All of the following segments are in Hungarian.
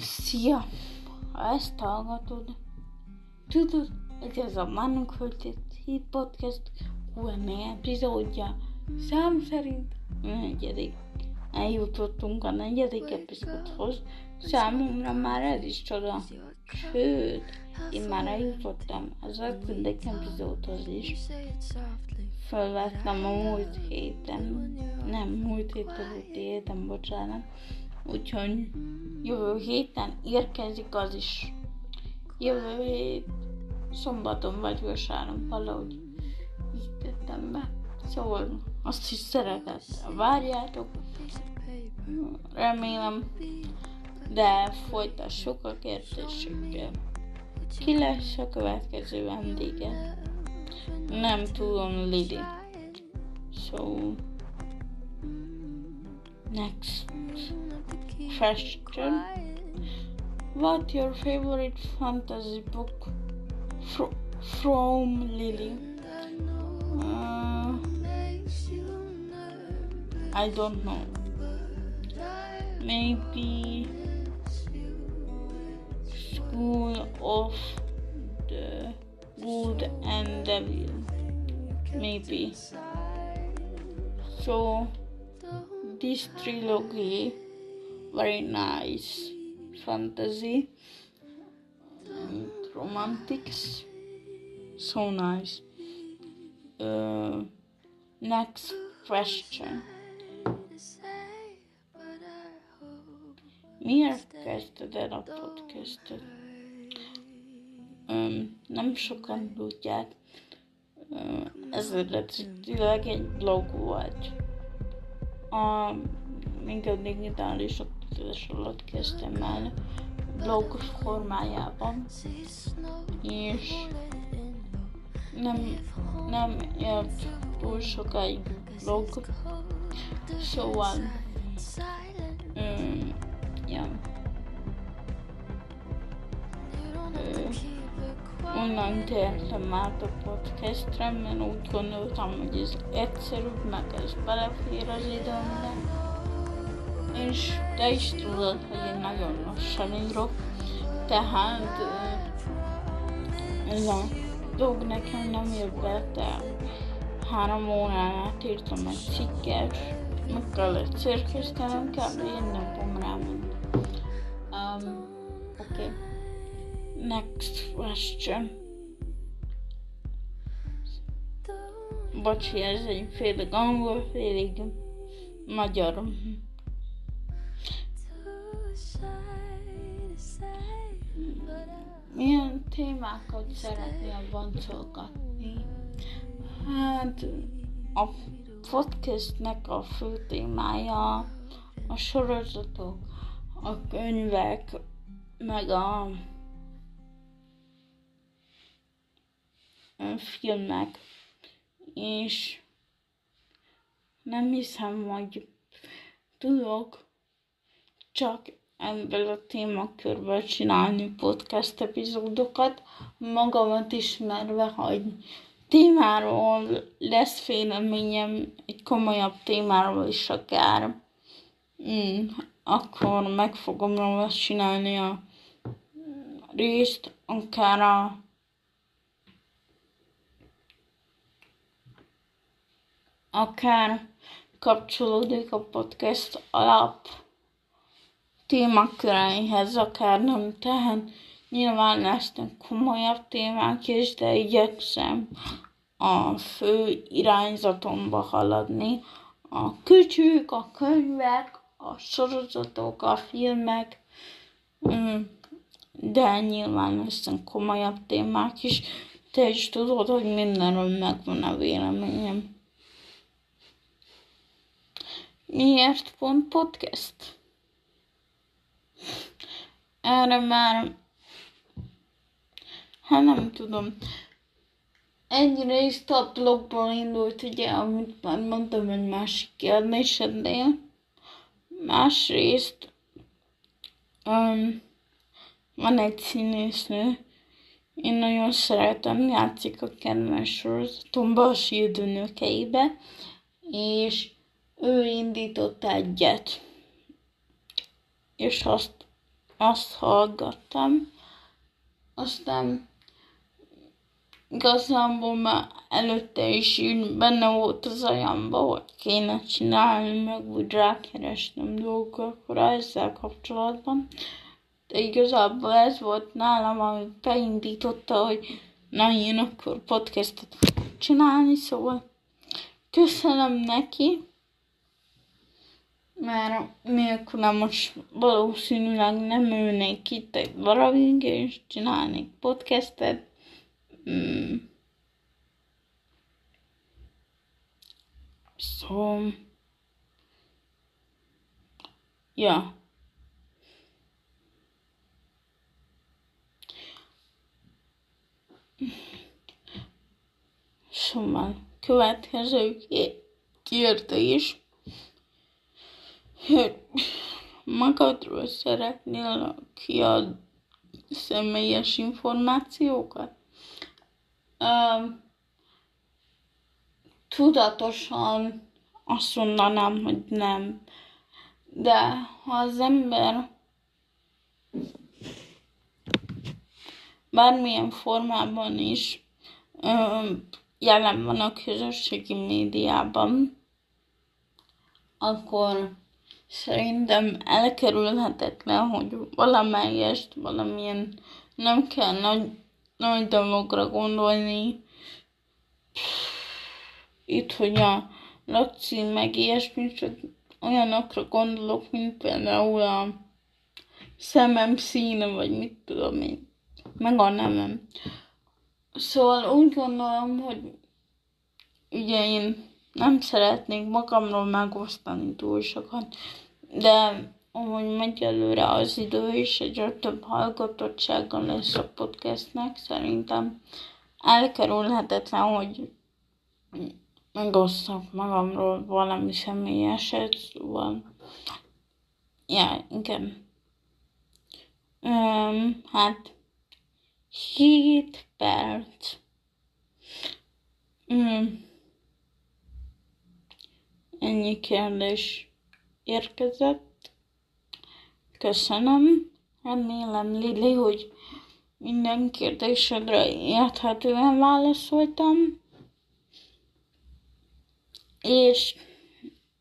Szia! Ha ezt hallgatod, tudod, hogy ez a Mannunk Föltét Hit Podcast Q&A epizódja. Szám szerint a negyedik. Eljutottunk a negyedik epizódhoz. Számomra már ez is csoda. Sőt, én már eljutottam az ötödik epizódhoz is. Fölvettem a múlt héten. Nem, múlt héten, múlt héten, bocsánat Úgyhogy jövő héten érkezik az is. Jövő hét szombaton vagy vasárnap valahogy így tettem be. Szóval azt is szeretettel várjátok. Remélem, de folytassuk a kérdésekkel. Ki lesz a következő vendége? Nem tudom, Lili. So, next question. What your favorite fantasy book fr- from Lily? Uh, I don't know. Maybe School of the Good and Devil. Maybe. So this trilogy. Very nice fantasy. And romantics. So nice. Uh, next question. Miért kezdted a podcastet? Um, nem sokan tudják, uh, ez eredetileg egy blog volt. A, még a digitális oktatás alatt kezdtem el blog formájában, és nem, nem élt túl sokáig blog, szóval onnan tértem át a podcastre, mert úgy gondoltam, hogy ez egyszerűbb, meg ez belefér az időmbe. És te is tudod, hogy én nagyon lassan írok, Next question. Bocsi, ez egy félig angol, félig magyar. Milyen témákat szeretnél boncolgatni? Hát a podcastnek a fő témája a sorozatok, a könyvek, meg a filmek, és nem hiszem, hogy tudok csak ebből a témakörből csinálni podcast epizódokat, magamat ismerve, hogy témáról lesz véleményem, egy komolyabb témáról is akár, mm, akkor meg fogom róla csinálni a részt, akár a akár kapcsolódik a podcast alap témaköreihez, akár nem, tehát nyilván lesznek komolyabb témák is, de igyekszem a fő irányzatomba haladni. A kütyük, a könyvek, a sorozatok, a filmek, mm, de nyilván lesznek komolyabb témák is. Te is tudod, hogy mindenről megvan a véleményem. Miért pont podcast? Erre már, hát nem tudom. Egyrészt a blogból indult, ugye, amit már mondtam egy másik kérdésednél. Másrészt um, van egy színésznő, én nagyon szeretem, játszik a kedvenc sorozatomba, a sírdőnökeibe, és ő indított egyet, és azt azt hallgattam. Aztán igazából már előtte is benne volt az ajamba, hogy kéne csinálni, meg úgy rákerestem dolgokra ezzel kapcsolatban. De igazából ez volt nálam, ami beindította, hogy na én akkor podcastot csinálni, szóval köszönöm neki, mert nélkülem most valószínűleg nem ülnék itt egy valamink, és csinálnék podcastet. Mm. Szóval... Ja. Szóval következő kérdés, magadról szeretnél kiad személyes információkat? Um, tudatosan azt mondanám, hogy nem. De ha az ember bármilyen formában is jelen van a közösségi médiában, akkor szerintem elkerülhetetlen, hogy valamelyest, valamilyen nem kell nagy, nagy dologra gondolni. Itt, hogy a Laci meg ilyesmi, csak olyanokra gondolok, mint például a szemem színe, vagy mit tudom én, meg a nemem. Szóval úgy gondolom, hogy ugye én nem szeretnék magamról megosztani túl sokat, de ahogy megy előre az idő, és egyre több hallgatottsága lesz a podcastnek, szerintem elkerülhetetlen, hogy megosztok magamról valami személyeset, szóval ja, igen. Um, hát 7 perc. Um, ennyi kérdés érkezett. Köszönöm. Remélem, Lili, hogy minden kérdésedre érthetően válaszoltam. És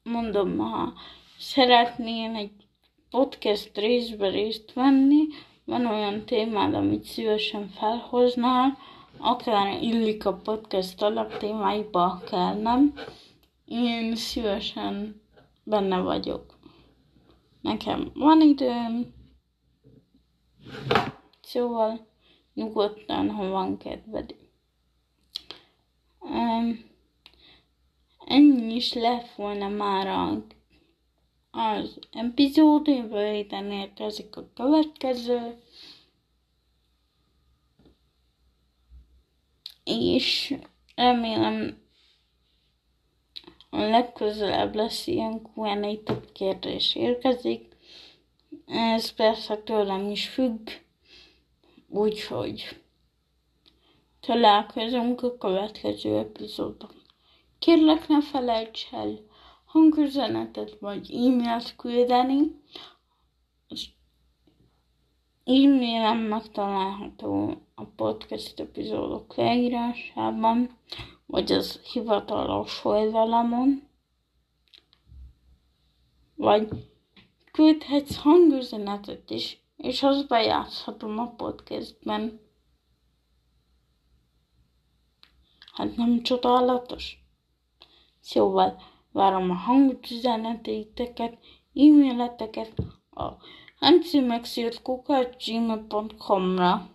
mondom, ha szeretnél egy podcast részbe részt venni, van olyan témád, amit szívesen felhoznál, akár illik a podcast alaptémáiba, kell nem. Én szívesen benne vagyok. Nekem van időm, szóval nyugodtan, ha van kedved. Um, ennyi is lett volna már az epizód, jövő héten érkezik a következő. És remélem legközelebb lesz ilyen Q&A több kérdés érkezik. Ez persze tőlem is függ, úgyhogy találkozunk a következő epizódban. Kérlek ne felejts el hangüzenetet vagy e-mailt küldeni. Az e-mailem megtalálható a podcast epizódok leírásában vagy az hivatalos oldalamon, vagy küldhetsz hangüzenetet is, és azt bejátszhatom a podcastben. Hát nem csodálatos? Szóval várom a hangüzeneteiteket, e-maileteket a hemcimexírkukat.gmail.com-ra.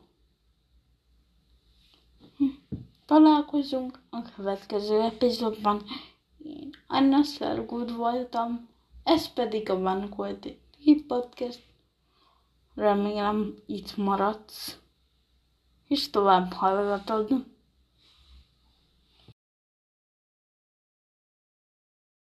Találkozunk a következő epizódban. Én Anna Szergud voltam, ez pedig a Van Hip Podcast. Remélem itt maradsz, és tovább hallgatod.